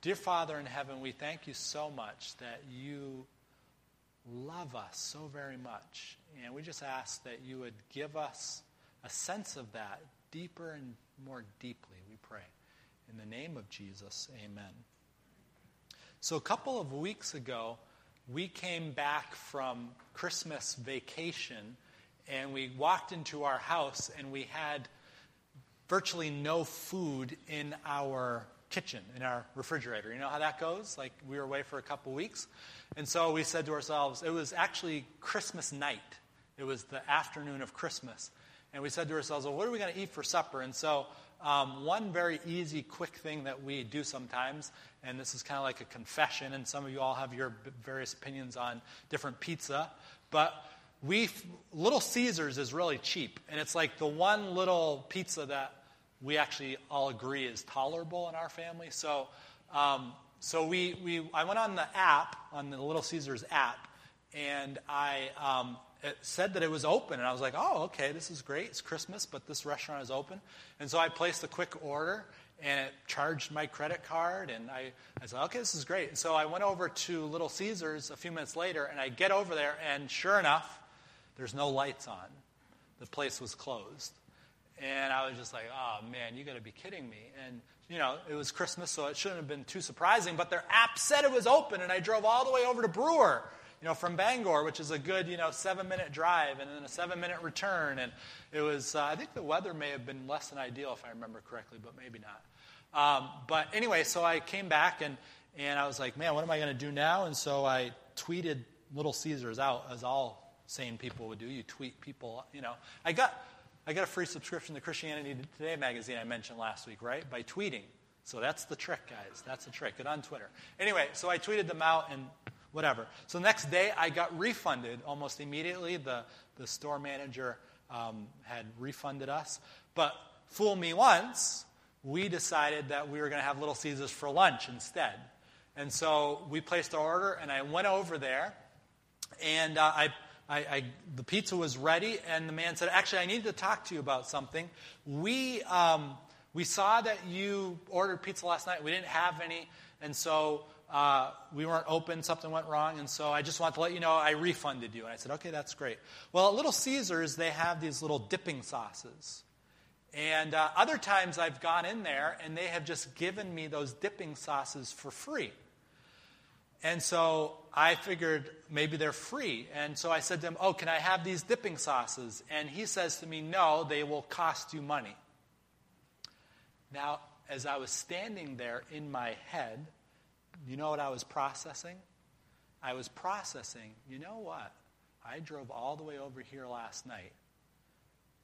Dear Father in heaven, we thank you so much that you love us so very much. And we just ask that you would give us a sense of that deeper and more deeply, we pray. In the name of Jesus, amen. So, a couple of weeks ago, we came back from Christmas vacation and we walked into our house and we had virtually no food in our kitchen, in our refrigerator. You know how that goes? Like we were away for a couple weeks. And so we said to ourselves, it was actually Christmas night. It was the afternoon of Christmas. And we said to ourselves, well, what are we going to eat for supper? And so um, one very easy, quick thing that we do sometimes, and this is kind of like a confession, and some of you all have your various opinions on different pizza, but we Little Caesars is really cheap, and it's like the one little pizza that we actually all agree is tolerable in our family. So, um, so we, we I went on the app on the Little Caesars app, and I um, it said that it was open, and I was like, oh, okay, this is great. It's Christmas, but this restaurant is open, and so I placed a quick order. And it charged my credit card, and I, I said, okay, this is great. And so I went over to Little Caesars a few minutes later, and I get over there, and sure enough, there's no lights on. The place was closed. And I was just like, oh man, you got to be kidding me. And, you know, it was Christmas, so it shouldn't have been too surprising. But their app said it was open, and I drove all the way over to Brewer, you know, from Bangor, which is a good, you know, seven minute drive and then a seven minute return. And it was, uh, I think the weather may have been less than ideal, if I remember correctly, but maybe not. Um, but anyway, so I came back and, and I was like, man, what am I going to do now? And so I tweeted Little Caesars out, as all sane people would do. You tweet people, you know. I got I got a free subscription to Christianity Today magazine I mentioned last week, right? By tweeting. So that's the trick, guys. That's the trick. Get on Twitter. Anyway, so I tweeted them out and whatever. So the next day, I got refunded almost immediately. The, the store manager um, had refunded us. But fool me once, we decided that we were going to have Little Caesars for lunch instead. And so we placed our order, and I went over there, and uh, I I, I, the pizza was ready, and the man said, Actually, I need to talk to you about something. We, um, we saw that you ordered pizza last night. We didn't have any, and so uh, we weren't open. Something went wrong, and so I just want to let you know I refunded you. And I said, Okay, that's great. Well, at Little Caesars, they have these little dipping sauces. And uh, other times I've gone in there, and they have just given me those dipping sauces for free. And so I figured maybe they're free. And so I said to him, Oh, can I have these dipping sauces? And he says to me, No, they will cost you money. Now, as I was standing there in my head, you know what I was processing? I was processing, you know what? I drove all the way over here last night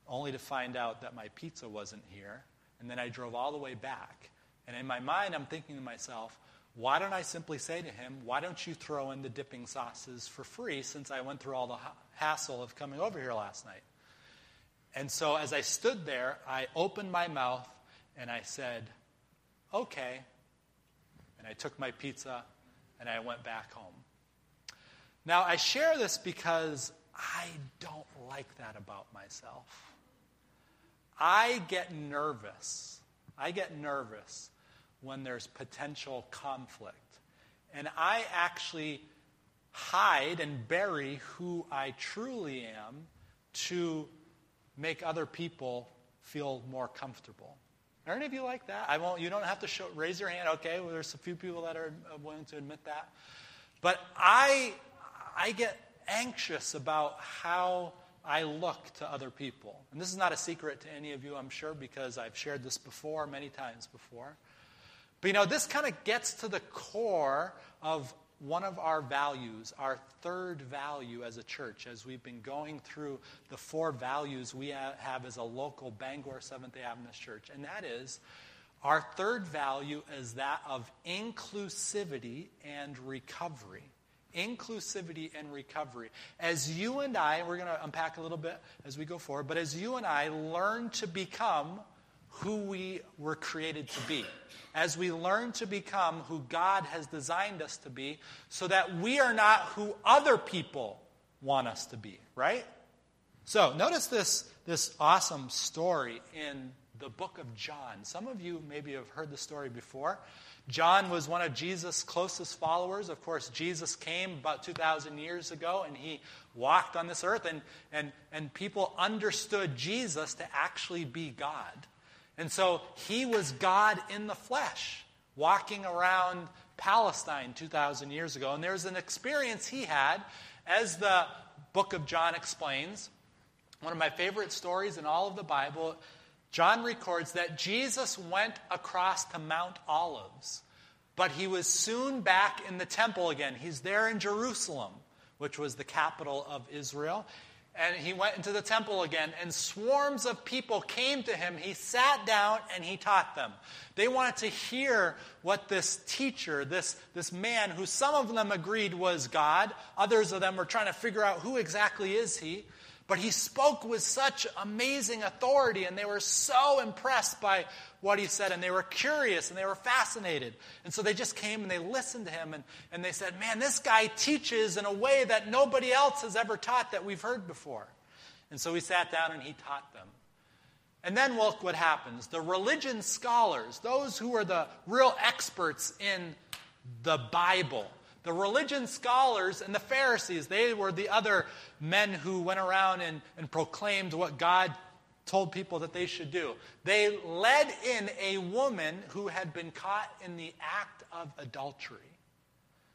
only to find out that my pizza wasn't here. And then I drove all the way back. And in my mind, I'm thinking to myself, why don't I simply say to him, Why don't you throw in the dipping sauces for free since I went through all the hassle of coming over here last night? And so as I stood there, I opened my mouth and I said, Okay. And I took my pizza and I went back home. Now, I share this because I don't like that about myself. I get nervous. I get nervous when there's potential conflict. And I actually hide and bury who I truly am to make other people feel more comfortable. Are any of you like that? I won't. You don't have to show, raise your hand. Okay, well, there's a few people that are uh, willing to admit that. But I, I get anxious about how I look to other people. And this is not a secret to any of you, I'm sure, because I've shared this before, many times before. But you know, this kind of gets to the core of one of our values, our third value as a church, as we've been going through the four values we have as a local Bangor Seventh day Adventist church. And that is our third value is that of inclusivity and recovery. Inclusivity and recovery. As you and I, we're going to unpack a little bit as we go forward, but as you and I learn to become who we were created to be, as we learn to become who God has designed us to be, so that we are not who other people want us to be, right? So, notice this, this awesome story in the book of John. Some of you maybe have heard the story before. John was one of Jesus' closest followers. Of course, Jesus came about 2,000 years ago and he walked on this earth, and, and, and people understood Jesus to actually be God. And so he was God in the flesh, walking around Palestine 2,000 years ago. And there's an experience he had, as the book of John explains. One of my favorite stories in all of the Bible, John records that Jesus went across to Mount Olives, but he was soon back in the temple again. He's there in Jerusalem, which was the capital of Israel and he went into the temple again, and swarms of people came to him. He sat down and he taught them. They wanted to hear what this teacher, this, this man, who some of them agreed was God, others of them were trying to figure out who exactly is he. But he spoke with such amazing authority, and they were so impressed by what he said, and they were curious and they were fascinated. And so they just came and they listened to him, and, and they said, Man, this guy teaches in a way that nobody else has ever taught that we've heard before. And so he sat down and he taught them. And then look what happens. The religion scholars, those who are the real experts in the Bible, the religion scholars and the Pharisees, they were the other men who went around and, and proclaimed what God told people that they should do. They led in a woman who had been caught in the act of adultery.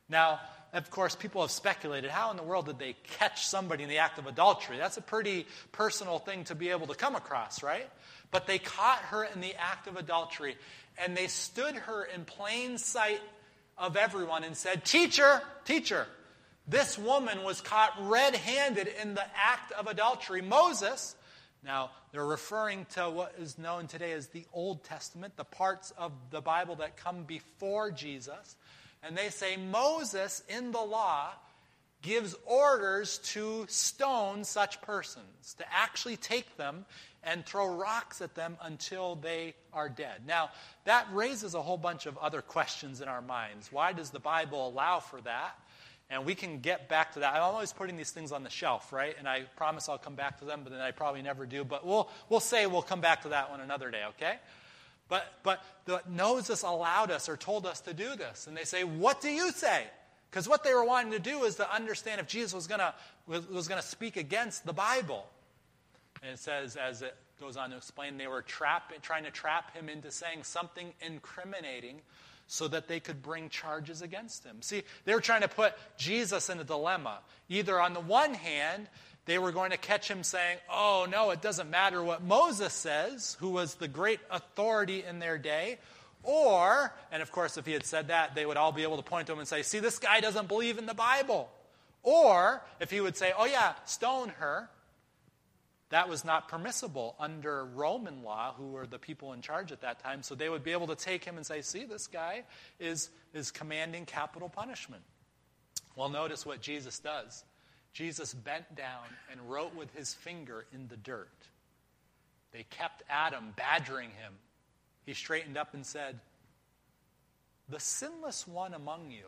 Now, of course, people have speculated how in the world did they catch somebody in the act of adultery? That's a pretty personal thing to be able to come across, right? But they caught her in the act of adultery, and they stood her in plain sight of everyone and said, Teacher, teacher, this woman was caught red handed in the act of adultery. Moses, now they're referring to what is known today as the Old Testament, the parts of the Bible that come before Jesus. And they say Moses in the law gives orders to stone such persons, to actually take them and throw rocks at them until they are dead. Now, that raises a whole bunch of other questions in our minds. Why does the Bible allow for that? And we can get back to that. I'm always putting these things on the shelf, right? And I promise I'll come back to them, but then I probably never do. But we'll, we'll say we'll come back to that one another day, okay? But, but the Moses allowed us or told us to do this. And they say, What do you say? Because what they were wanting to do is to understand if Jesus was going to was, was to speak against the Bible. And it says, as it goes on to explain, they were trap, trying to trap him into saying something incriminating so that they could bring charges against him. See, they were trying to put Jesus in a dilemma. Either on the one hand, they were going to catch him saying, Oh, no, it doesn't matter what Moses says, who was the great authority in their day. Or, and of course, if he had said that, they would all be able to point to him and say, See, this guy doesn't believe in the Bible. Or, if he would say, Oh, yeah, stone her, that was not permissible under Roman law, who were the people in charge at that time. So they would be able to take him and say, see, this guy is, is commanding capital punishment. Well, notice what Jesus does. Jesus bent down and wrote with his finger in the dirt. They kept Adam badgering him. He straightened up and said, The sinless one among you,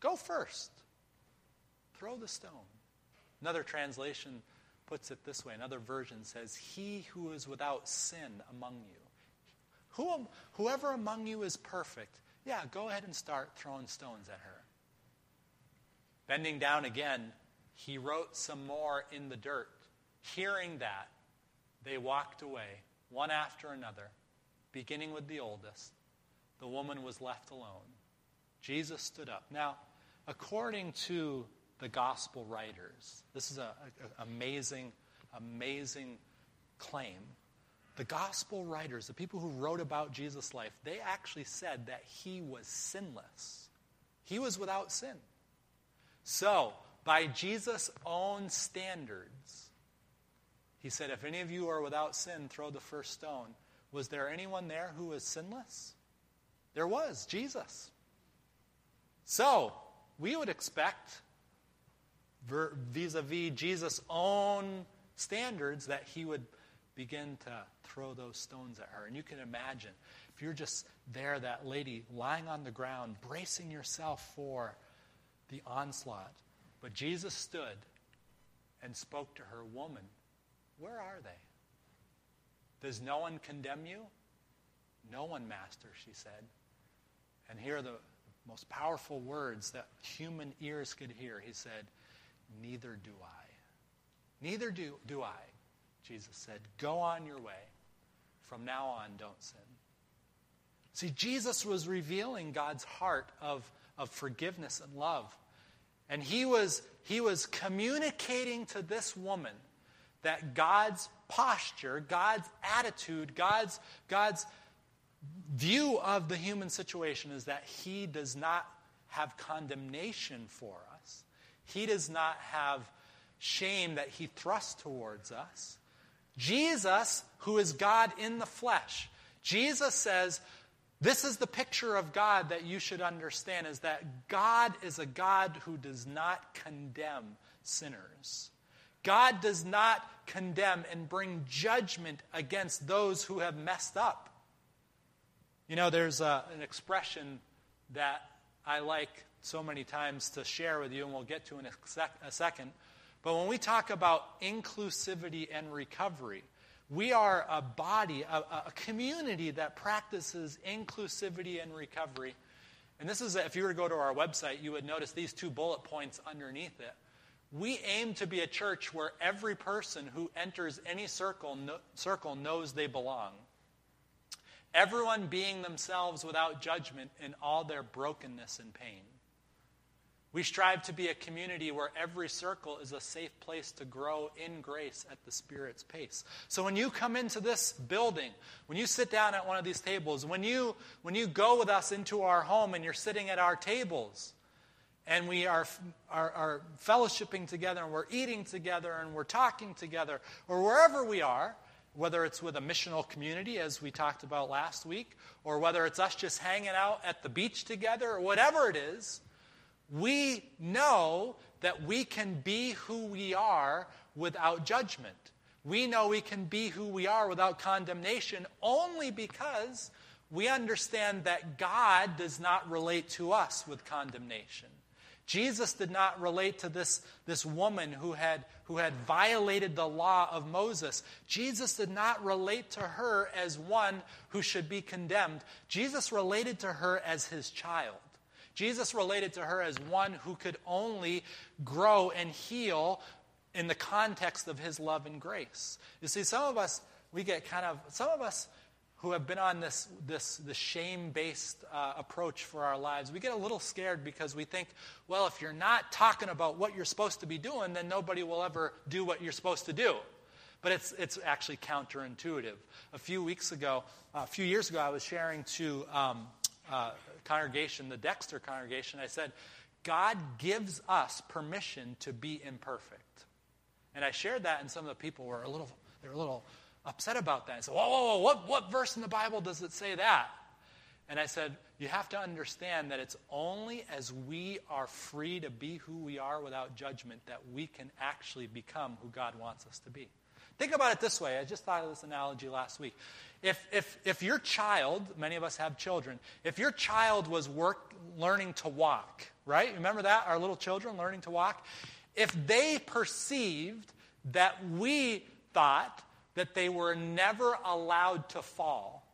go first. Throw the stone. Another translation puts it this way. Another version says, He who is without sin among you. Who, whoever among you is perfect, yeah, go ahead and start throwing stones at her. Bending down again, he wrote some more in the dirt. Hearing that, they walked away, one after another, beginning with the oldest. The woman was left alone. Jesus stood up. Now, according to the gospel writers. This is an amazing, amazing claim. The gospel writers, the people who wrote about Jesus' life, they actually said that he was sinless. He was without sin. So, by Jesus' own standards, he said, If any of you are without sin, throw the first stone. Was there anyone there who was sinless? There was, Jesus. So, we would expect vis a vis Jesus' own standards that he would begin to throw those stones at her. And you can imagine if you're just there, that lady lying on the ground, bracing yourself for the onslaught. But Jesus stood and spoke to her, Woman, where are they? Does no one condemn you? No one, Master, she said. And here are the most powerful words that human ears could hear. He said, Neither do I. Neither do, do I. Jesus said, Go on your way. From now on, don't sin. See, Jesus was revealing God's heart of, of forgiveness and love. And he was, he was communicating to this woman that God's posture, God's attitude, God's, God's view of the human situation is that he does not have condemnation for us. He does not have shame that he thrusts towards us. Jesus, who is God in the flesh, Jesus says, this is the picture of God that you should understand is that God is a God who does not condemn sinners. God does not condemn and bring judgment against those who have messed up. You know, there's a, an expression that I like so many times to share with you, and we'll get to in a, sec- a second. But when we talk about inclusivity and recovery, we are a body, a, a, community that practices inclusivity and recovery. And this is, if you were to go to our website, you would notice these two bullet points underneath it. We aim to be a church where every person who enters any circle, no, circle knows they belong. Everyone being themselves without judgment in all their brokenness and pain. We strive to be a community where every circle is a safe place to grow in grace at the Spirit's pace. So when you come into this building, when you sit down at one of these tables, when you, when you go with us into our home and you're sitting at our tables, and we are, are, are fellowshipping together and we're eating together and we're talking together, or wherever we are, whether it's with a missional community, as we talked about last week, or whether it's us just hanging out at the beach together, or whatever it is, we know that we can be who we are without judgment. We know we can be who we are without condemnation only because we understand that God does not relate to us with condemnation. Jesus did not relate to this, this woman who had, who had violated the law of Moses. Jesus did not relate to her as one who should be condemned. Jesus related to her as his child. Jesus related to her as one who could only grow and heal in the context of his love and grace. You see, some of us, we get kind of, some of us who have been on this, this, this shame based uh, approach for our lives, we get a little scared because we think, well, if you're not talking about what you're supposed to be doing, then nobody will ever do what you're supposed to do. But it's, it's actually counterintuitive. A few weeks ago, uh, a few years ago, I was sharing to um, uh, congregation, the Dexter congregation, I said, God gives us permission to be imperfect. And I shared that, and some of the people were a little, they were a little upset about that. I said, whoa, whoa, whoa, what, what verse in the Bible does it say that? And I said, you have to understand that it's only as we are free to be who we are without judgment that we can actually become who God wants us to be. Think about it this way. I just thought of this analogy last week. If, if, if your child, many of us have children, if your child was work, learning to walk, right? Remember that? Our little children learning to walk? If they perceived that we thought that they were never allowed to fall,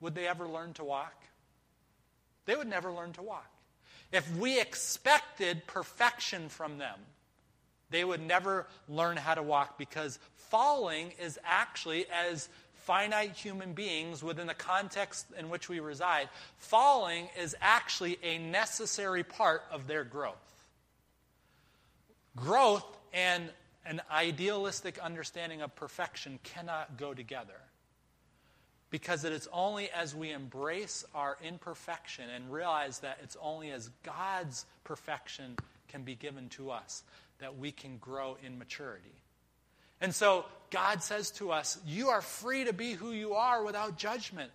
would they ever learn to walk? They would never learn to walk. If we expected perfection from them, they would never learn how to walk because falling is actually, as finite human beings within the context in which we reside, falling is actually a necessary part of their growth. Growth and an idealistic understanding of perfection cannot go together. Because it is only as we embrace our imperfection and realize that it's only as God's perfection can be given to us that we can grow in maturity. And so God says to us, You are free to be who you are without judgment.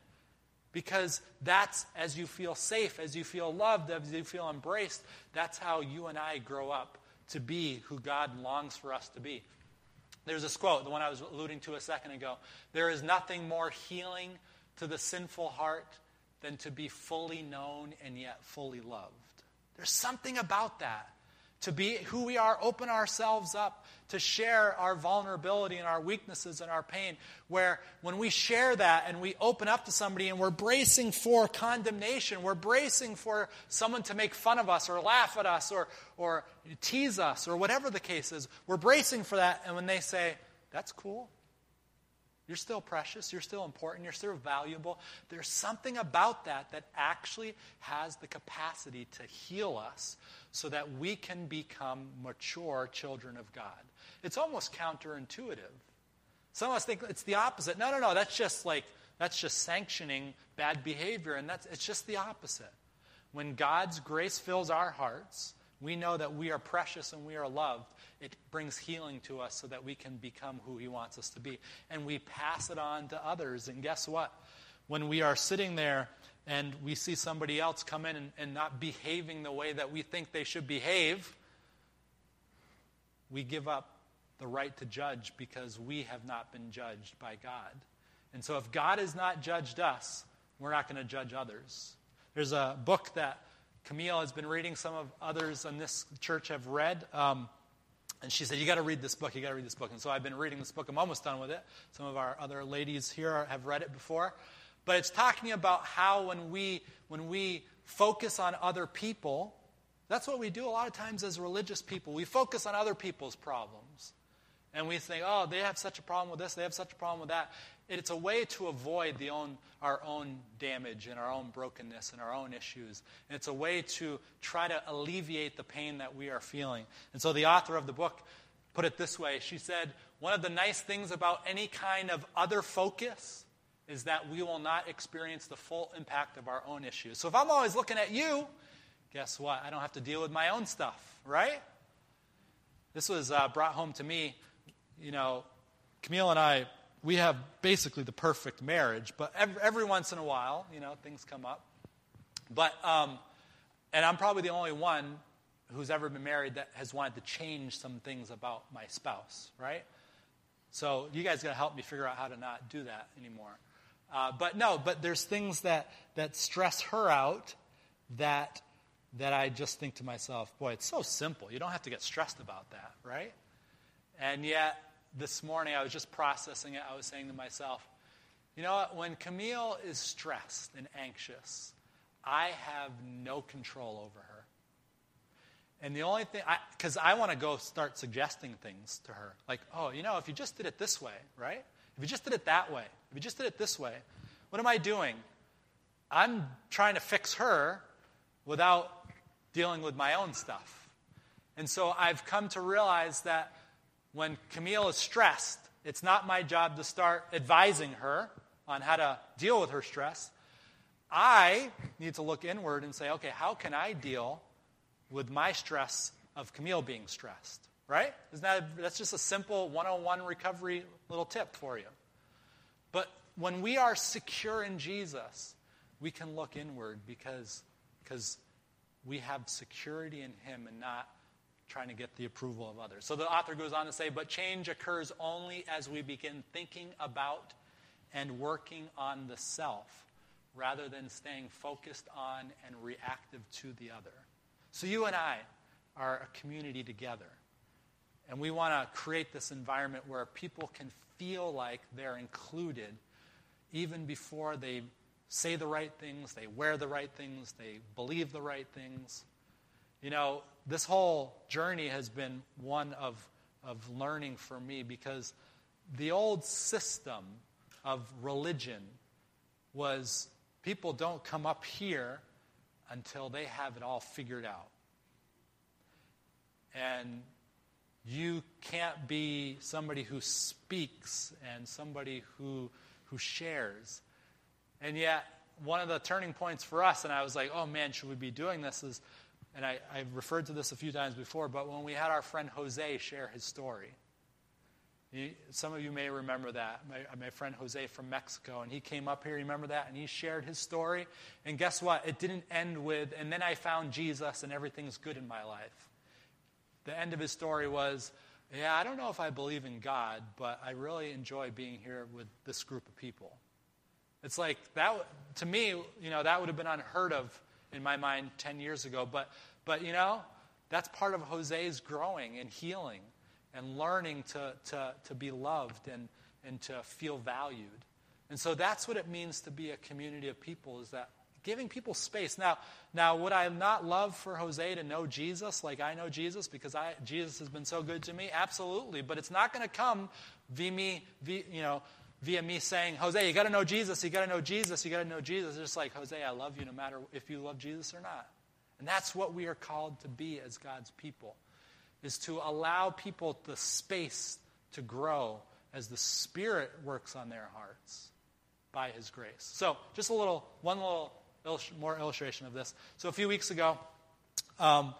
Because that's as you feel safe, as you feel loved, as you feel embraced, that's how you and I grow up to be who God longs for us to be. There's this quote, the one I was alluding to a second ago. There is nothing more healing to the sinful heart than to be fully known and yet fully loved. There's something about that to be who we are, open ourselves up to share our vulnerability and our weaknesses and our pain. Where when we share that and we open up to somebody and we're bracing for condemnation, we're bracing for someone to make fun of us or laugh at us or, or tease us or whatever the case is, we're bracing for that. And when they say, that's cool, you're still precious. You're still important. You're still valuable. There's something about that that actually has the capacity to heal us so that we can become mature children of God. It's almost counterintuitive. Some of us think it's the opposite. No, no, no. That's just like, that's just sanctioning bad behavior. And that's, it's just the opposite. When God's grace fills our hearts, we know that we are precious and we are loved it brings healing to us so that we can become who He wants us to be. And we pass it on to others. And guess what? When we are sitting there and we see somebody else come in and, and not behaving the way that we think they should behave, we give up the right to judge because we have not been judged by God. And so if God has not judged us, we're not going to judge others. There's a book that Camille has been reading, some of others in this church have read. Um, and she said, You got to read this book. You got to read this book. And so I've been reading this book. I'm almost done with it. Some of our other ladies here have read it before. But it's talking about how when we, when we focus on other people, that's what we do a lot of times as religious people. We focus on other people's problems. And we think, oh, they have such a problem with this, they have such a problem with that. It's a way to avoid the own, our own damage and our own brokenness and our own issues. And it's a way to try to alleviate the pain that we are feeling. And so the author of the book put it this way She said, One of the nice things about any kind of other focus is that we will not experience the full impact of our own issues. So if I'm always looking at you, guess what? I don't have to deal with my own stuff, right? This was uh, brought home to me. You know, Camille and I we have basically the perfect marriage, but every, every once in a while, you know, things come up. But, um, and I'm probably the only one who's ever been married that has wanted to change some things about my spouse, right? So you guys got to help me figure out how to not do that anymore. Uh, but no, but there's things that, that stress her out that, that I just think to myself, boy, it's so simple. You don't have to get stressed about that, right? And yet, this morning, I was just processing it. I was saying to myself, you know what? When Camille is stressed and anxious, I have no control over her. And the only thing, because I, I want to go start suggesting things to her. Like, oh, you know, if you just did it this way, right? If you just did it that way, if you just did it this way, what am I doing? I'm trying to fix her without dealing with my own stuff. And so I've come to realize that when Camille is stressed, it's not my job to start advising her on how to deal with her stress. I need to look inward and say, okay, how can I deal with my stress of Camille being stressed? Right? Isn't that that's just a simple 101 recovery little tip for you. But when we are secure in Jesus, we can look inward because, because we have security in Him and not trying to get the approval of others. So the author goes on to say, but change occurs only as we begin thinking about and working on the self rather than staying focused on and reactive to the other. So you and I are a community together. And we want to create this environment where people can feel like they're included even before they say the right things, they wear the right things, they believe the right things. You know, this whole journey has been one of, of learning for me because the old system of religion was people don't come up here until they have it all figured out. And you can't be somebody who speaks and somebody who, who shares. And yet, one of the turning points for us, and I was like, oh man, should we be doing this, is and I, have referred to this a few times before, but when we had our friend Jose share his story, he, some of you may remember that. My, my, friend Jose from Mexico, and he came up here, remember that? And he shared his story. And guess what? It didn't end with, and then I found Jesus and everything's good in my life. The end of his story was, yeah, I don't know if I believe in God, but I really enjoy being here with this group of people. It's like that, to me, you know, that would have been unheard of in my mind 10 years ago. But, but you know, that's part of Jose's growing and healing and learning to, to, to be loved and, and to feel valued. And so that's what it means to be a community of people is that giving people space. Now, now would I not love for Jose to know Jesus like I know Jesus because I, Jesus has been so good to me? Absolutely. But it's not going to come via me, via, you know, via me saying, Jose, you got to know Jesus, you got to know Jesus, you got to know Jesus. It's just like, Jose, I love you no matter if you love Jesus or not. And that's what we are called to be as God's people, is to allow people the space to grow as the Spirit works on their hearts by His grace. So, just a little, one little more illustration of this. So, a few weeks ago, um,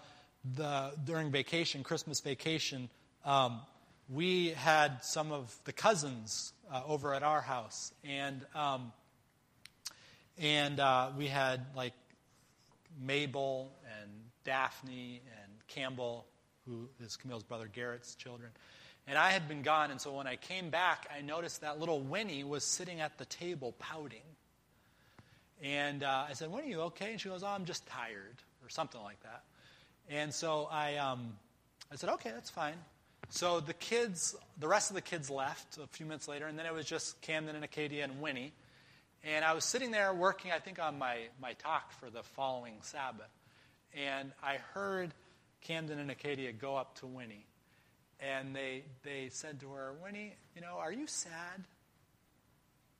the, during vacation, Christmas vacation, um, we had some of the cousins uh, over at our house, and um, and uh, we had like Mabel and Daphne and Campbell, who is Camille's brother Garrett's children. And I had been gone, and so when I came back, I noticed that little Winnie was sitting at the table pouting. And uh, I said, Winnie, are you okay? And she goes, Oh, I'm just tired, or something like that. And so I, um, I said, Okay, that's fine. So the kids, the rest of the kids left a few minutes later, and then it was just Camden and Acadia and Winnie. And I was sitting there working, I think, on my, my talk for the following Sabbath. And I heard Camden and Acadia go up to Winnie. And they, they said to her, Winnie, you know, are you sad?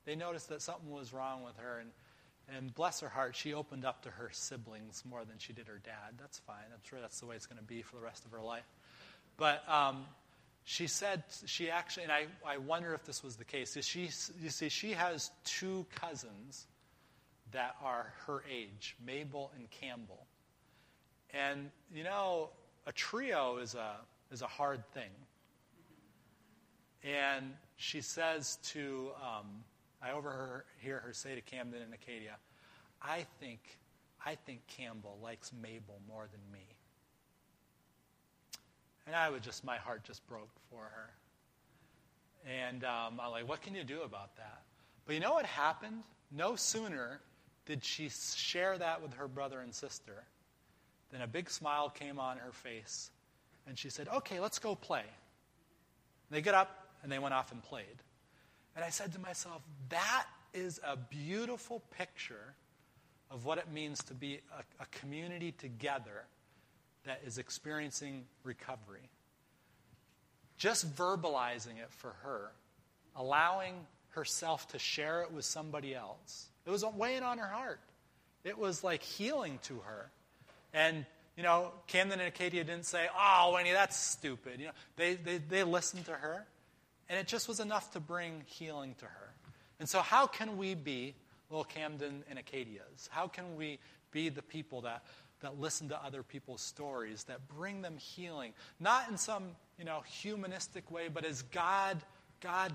They noticed that something was wrong with her. And, and bless her heart, she opened up to her siblings more than she did her dad. That's fine. I'm sure that's the way it's going to be for the rest of her life. But um, she said, she actually, and I, I wonder if this was the case. She, you see, she has two cousins that are her age, Mabel and Campbell. And, you know, a trio is a, is a hard thing. And she says to, um, I overhear her say to Camden and Acadia, I think, I think Campbell likes Mabel more than me. And I was just, my heart just broke for her. And um, I'm like, what can you do about that? But you know what happened? No sooner did she share that with her brother and sister than a big smile came on her face. And she said, okay, let's go play. And they get up and they went off and played. And I said to myself, that is a beautiful picture of what it means to be a, a community together that is experiencing recovery. Just verbalizing it for her, allowing herself to share it with somebody else, it was weighing on her heart. It was like healing to her. And, you know, Camden and Acadia didn't say, oh, Winnie, that's stupid. You know, they, they, they listened to her, and it just was enough to bring healing to her. And so, how can we be little Camden and Acadias? How can we be the people that that listen to other people's stories, that bring them healing, not in some you know humanistic way, but as God God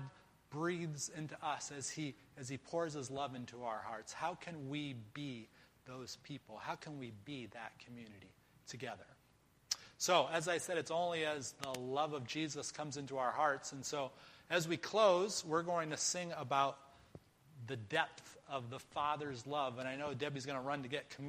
breathes into us as he as he pours his love into our hearts. How can we be those people? How can we be that community together? So, as I said, it's only as the love of Jesus comes into our hearts. And so, as we close, we're going to sing about the depth of the Father's love. And I know Debbie's going to run to get communion.